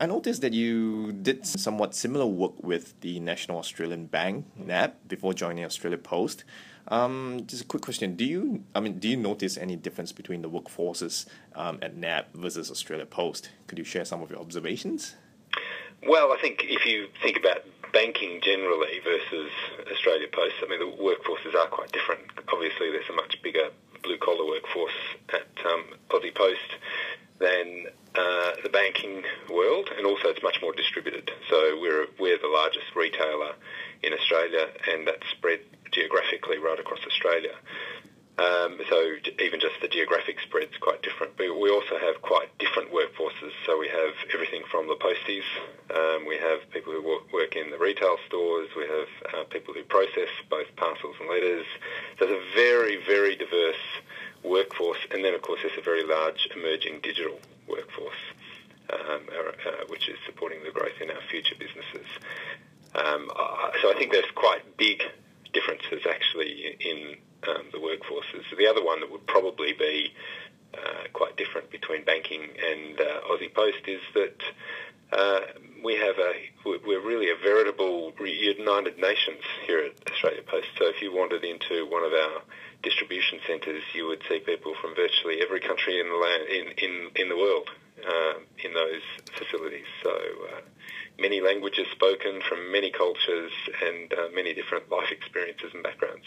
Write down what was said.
I noticed that you did somewhat similar work with the National Australian Bank (NAB) before joining Australia Post. Um, just a quick question: Do you, I mean, do you notice any difference between the workforces um, at NAB versus Australia Post? Could you share some of your observations? Well, I think if you think about banking generally versus Australia Post, I mean, the workforces are quite different. Obviously, there's a much bigger blue collar workforce at um, Aussie Post than uh, the banking world, and also it's much more distributed. So we're we're the largest retailer in Australia, and that's spread geographically right across Australia. Um, so even just the geographic spread's quite different. But we also have quite different workforces. So we have everything from the posties. Um, we have people who work in the retail stores. We have uh, people who process both parcels and letters. So it's a very, very. And then, of course, there's a very large emerging digital workforce, um, uh, which is supporting the growth in our future businesses. Um, so I think there's quite big differences actually in um, the workforces. The other one that would probably be uh, quite different between banking and uh, Aussie Post is that uh, we have a we're really a veritable united nations here at Australia Post. So if you wandered into one of our distribution centres, you would see people from virtually every country in the land in in, in the world uh, in those facilities. So uh, many languages spoken from many cultures and uh, many different life experiences and backgrounds.